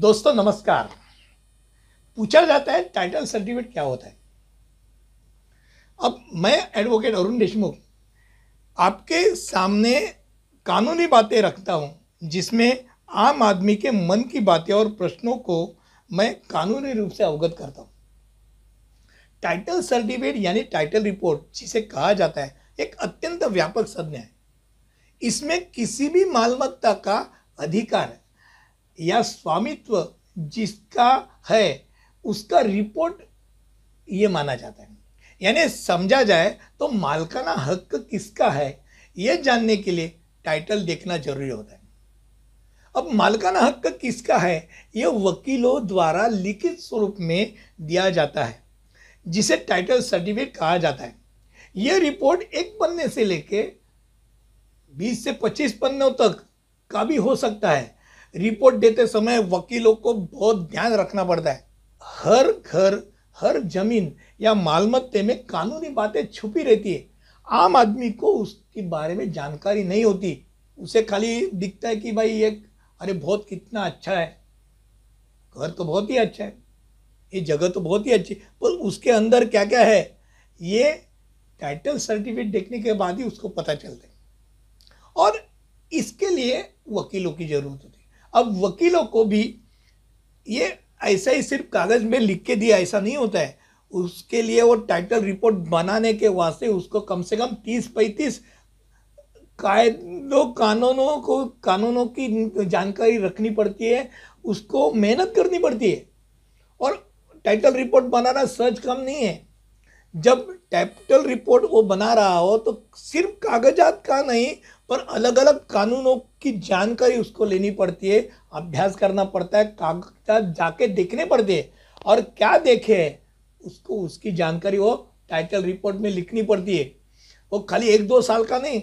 दोस्तों, नमस्कार। पूछा जाता है टाइटल सर्टिफिकेट क्या होता है। अब मैं एडवोकेट अरुण देशमुख आपके सामने कानूनी बातें रखता हूँ, जिसमें आम आदमी के मन की बातें और प्रश्नों को मैं कानूनी रूप से अवगत करता हूँ। टाइटल सर्टिफिकेट यानी टाइटल रिपोर्ट जिसे कहा जाता है, एक अत्यंत व्यापक संज्ञा है। इसमें किसी भी मालमत्ता का अधिकार या स्वामित्व जिसका है, उसका रिपोर्ट ये माना जाता है। यानी समझा जाए तो मालकाना हक किसका है यह जानने के लिए टाइटल देखना ज़रूरी होता है। अब मालकाना हक किसका है यह वकीलों द्वारा लिखित स्वरूप में दिया जाता है, जिसे टाइटल सर्टिफिकेट कहा जाता है। यह रिपोर्ट एक पन्ने से लेके 20 से 25 पन्नों तक का भी हो सकता है रिपोर्ट देते समय वकीलों को बहुत ध्यान रखना पड़ता है। हर घर, हर ज़मीन या मालमत्ते में कानूनी बातें छुपी रहती है। आम आदमी को उसके बारे में जानकारी नहीं होती। उसे खाली दिखता है कि भाई ये, अरे बहुत कितना अच्छा है। घर तो बहुत ही अच्छा है। ये जगह तो बहुत ही अच्छी पर उसके अंदर क्या क्या है? ये टाइटल सर्टिफिकेट देखने के बाद ही उसको पता चलता है। और इसके लिए वकीलों की ज़रूरत होती है। अब वकीलों को भी ये ऐसा ही सिर्फ़ कागज़ में लिख के दिया, ऐसा नहीं होता है। उसके लिए वो टाइटल रिपोर्ट बनाने के वास्ते उसको कम से कम तीस पैंतीस कायदों, कानूनों को, कानूनों की जानकारी रखनी पड़ती है, उसको मेहनत करनी पड़ती है। और टाइटल रिपोर्ट बनाना सहज कम नहीं है। जब टाइटल रिपोर्ट वो बना रहा हो तो सिर्फ़ कागजात का नहीं पर अलग अलग कानूनों की जानकारी उसको लेनी पड़ती है, अभ्यास करना पड़ता है, कागजात जाके देखने पड़ते हैं। और क्या देखे, उसको उसकी जानकारी वो टाइटल रिपोर्ट में लिखनी पड़ती है। वो खाली एक दो साल का नहीं,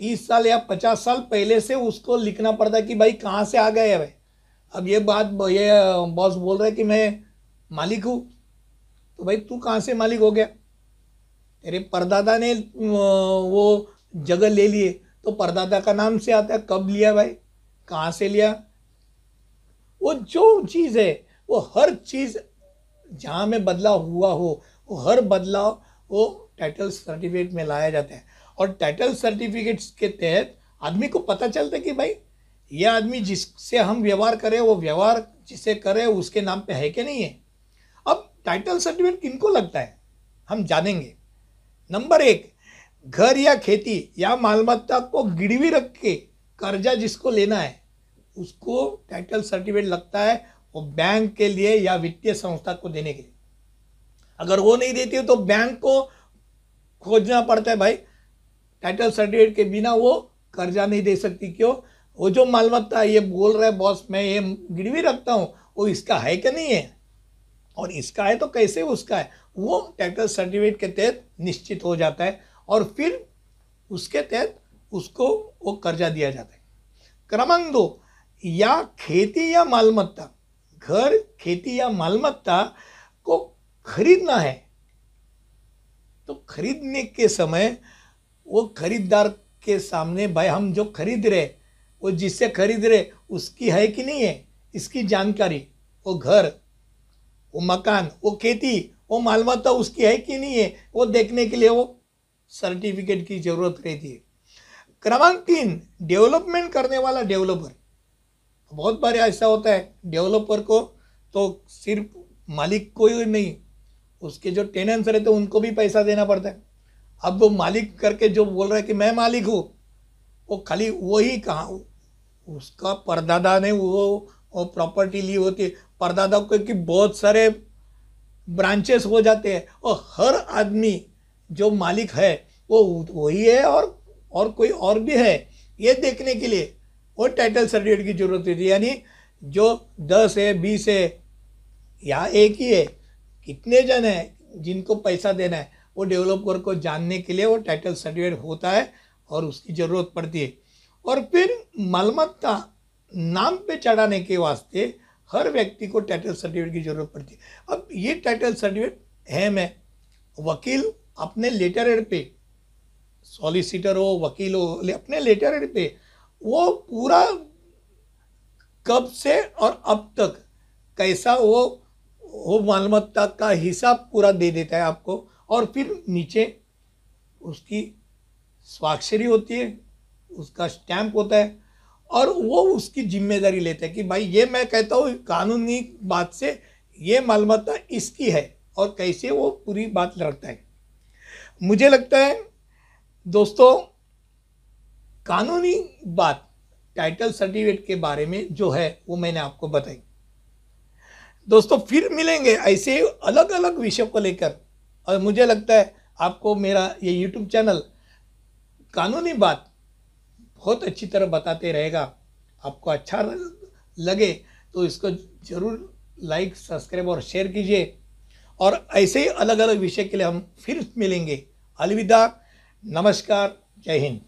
तीस साल या पचास साल पहले से उसको लिखना पड़ता है कि भाई कहाँ से आ गए है भाई। अब ये बात, ये बॉस बोल रहा है कि मैं मालिक हूँ तो भाई तू कहाँ से मालिक हो गया? तेरे परदादा ने वो जगह ले लिए तो परदादा का नाम से आता है, कब लिया भाई? कहाँ से लिया? वो जो चीज़ है, वो हर चीज़ जहाँ में बदलाव हुआ हो, वो हर बदलाव वो टाइटल सर्टिफिकेट में लाया जाता है। और टाइटल सर्टिफिकेट्स के तहत आदमी को पता चलता है कि भाई, ये आदमी जिससे हम व्यवहार करें, वो व्यवहार जिसे करे, उसके नाम पे है कि नहीं है? अब टाइटल सर्टिफिकेट किनको लगता है? हम जानेंगे। नंबर एक घर या खेती या मालमत्ता को गिरवी रख के कर्जा जिसको लेना है, उसको टाइटल सर्टिफिकेट लगता है वो बैंक के लिए या वित्तीय संस्था को देने के लिए। अगर वो नहीं देती तो बैंक को खोजना पड़ता है भाई। टाइटल सर्टिफिकेट के बिना वो कर्जा नहीं दे सकती, क्यों? वो जो मालमत्ता ये बोल रहा है, बॉस, मैं ये गिरवी रखता हूँ, वो इसका है कि नहीं है? और इसका है तो कैसे उसका है? वो टाइटल सर्टिफिकेट के तहत निश्चित हो जाता है। और फिर उसके तहत उसको वो कर्जा दिया जाता है। क्रमांक दो, या खेती या मालमत्ता, घर, खेती या मालमत्ता को खरीदना है तो खरीदने के समय वो खरीददार के सामने, भाई हम जो खरीद रहे, वो जिससे खरीद रहे, उसकी है कि नहीं है? इसकी जानकारी, वो घर, वो मकान, वो खेती, वो मालमत्ता उसकी है कि नहीं है? वो देखने के लिए वो सर्टिफिकेट की ज़रूरत रहती है। क्रमांक तीन डेवलपमेंट करने वाला डेवलपर बहुत बार ऐसा होता है डेवलपर को तो सिर्फ़ मालिक को ही नहीं, उसके जो टेनेंट्स रहते हैं, उनको भी पैसा देना पड़ता है। अब वो मालिक करके जो बोल रहा है कि मैं मालिक हूँ, वो खाली वही कहाँ, उसका परदादा ने वो वो प्रॉपर्टी ली होती है। परदादा को कि बहुत सारे ब्रांचेस हो जाते हैं और हर आदमी जो मालिक है, वो वही है और और कोई और भी है, ये देखने के लिए वो टाइटल सर्टिफिकेट की ज़रूरत होती है। यानी जो दस है, बीस है या एक ही है, कितने जन हैं, जिनको पैसा देना है, वो डेवलपर को जानने के लिए वो टाइटल सर्टिफिकेट होता है और उसकी ज़रूरत पड़ती है। और फिर मालमत्ता नाम पे चढ़ाने के वास्ते हर व्यक्ति को टाइटल सर्टिफिकेट की ज़रूरत पड़ती है। अब ये टाइटल सर्टिफिकेट है मैं वकील अपने लेटर हेड पे सॉलिसिटर हो, वकील हो, अपने लेटर हेड पे, वो पूरा कब से और अब तक, कैसा वो वो मालमत्ता का हिसाब पूरा दे देता है आपको, और फिर नीचे उसकी स्वाक्षरी होती है, उसका स्टैंप होता है, और वो उसकी ज़िम्मेदारी लेता है कि भाई ये मैं कहता हूँ, कानूनी बात से ये मालमत्ता इसकी है, और कैसे वो पूरी बात लड़ता है। मुझे लगता है, दोस्तों, कानूनी बात टाइटल सर्टिफिकेट के बारे में जो है, वो मैंने आपको बताई। दोस्तों, फिर मिलेंगे ऐसे अलग अलग विषयों को लेकर। और मुझे लगता है, आपको मेरा ये यूट्यूब चैनल कानूनी बात, बहुत अच्छी तरह बताते रहेगा। आपको अच्छा लगे तो इसको ज़रूर लाइक सब्सक्राइब और शेयर कीजिए। और ऐसे ही अलग अलग विषय के लिए हम फिर मिलेंगे। अलविदा। नमस्कार। जय हिंद।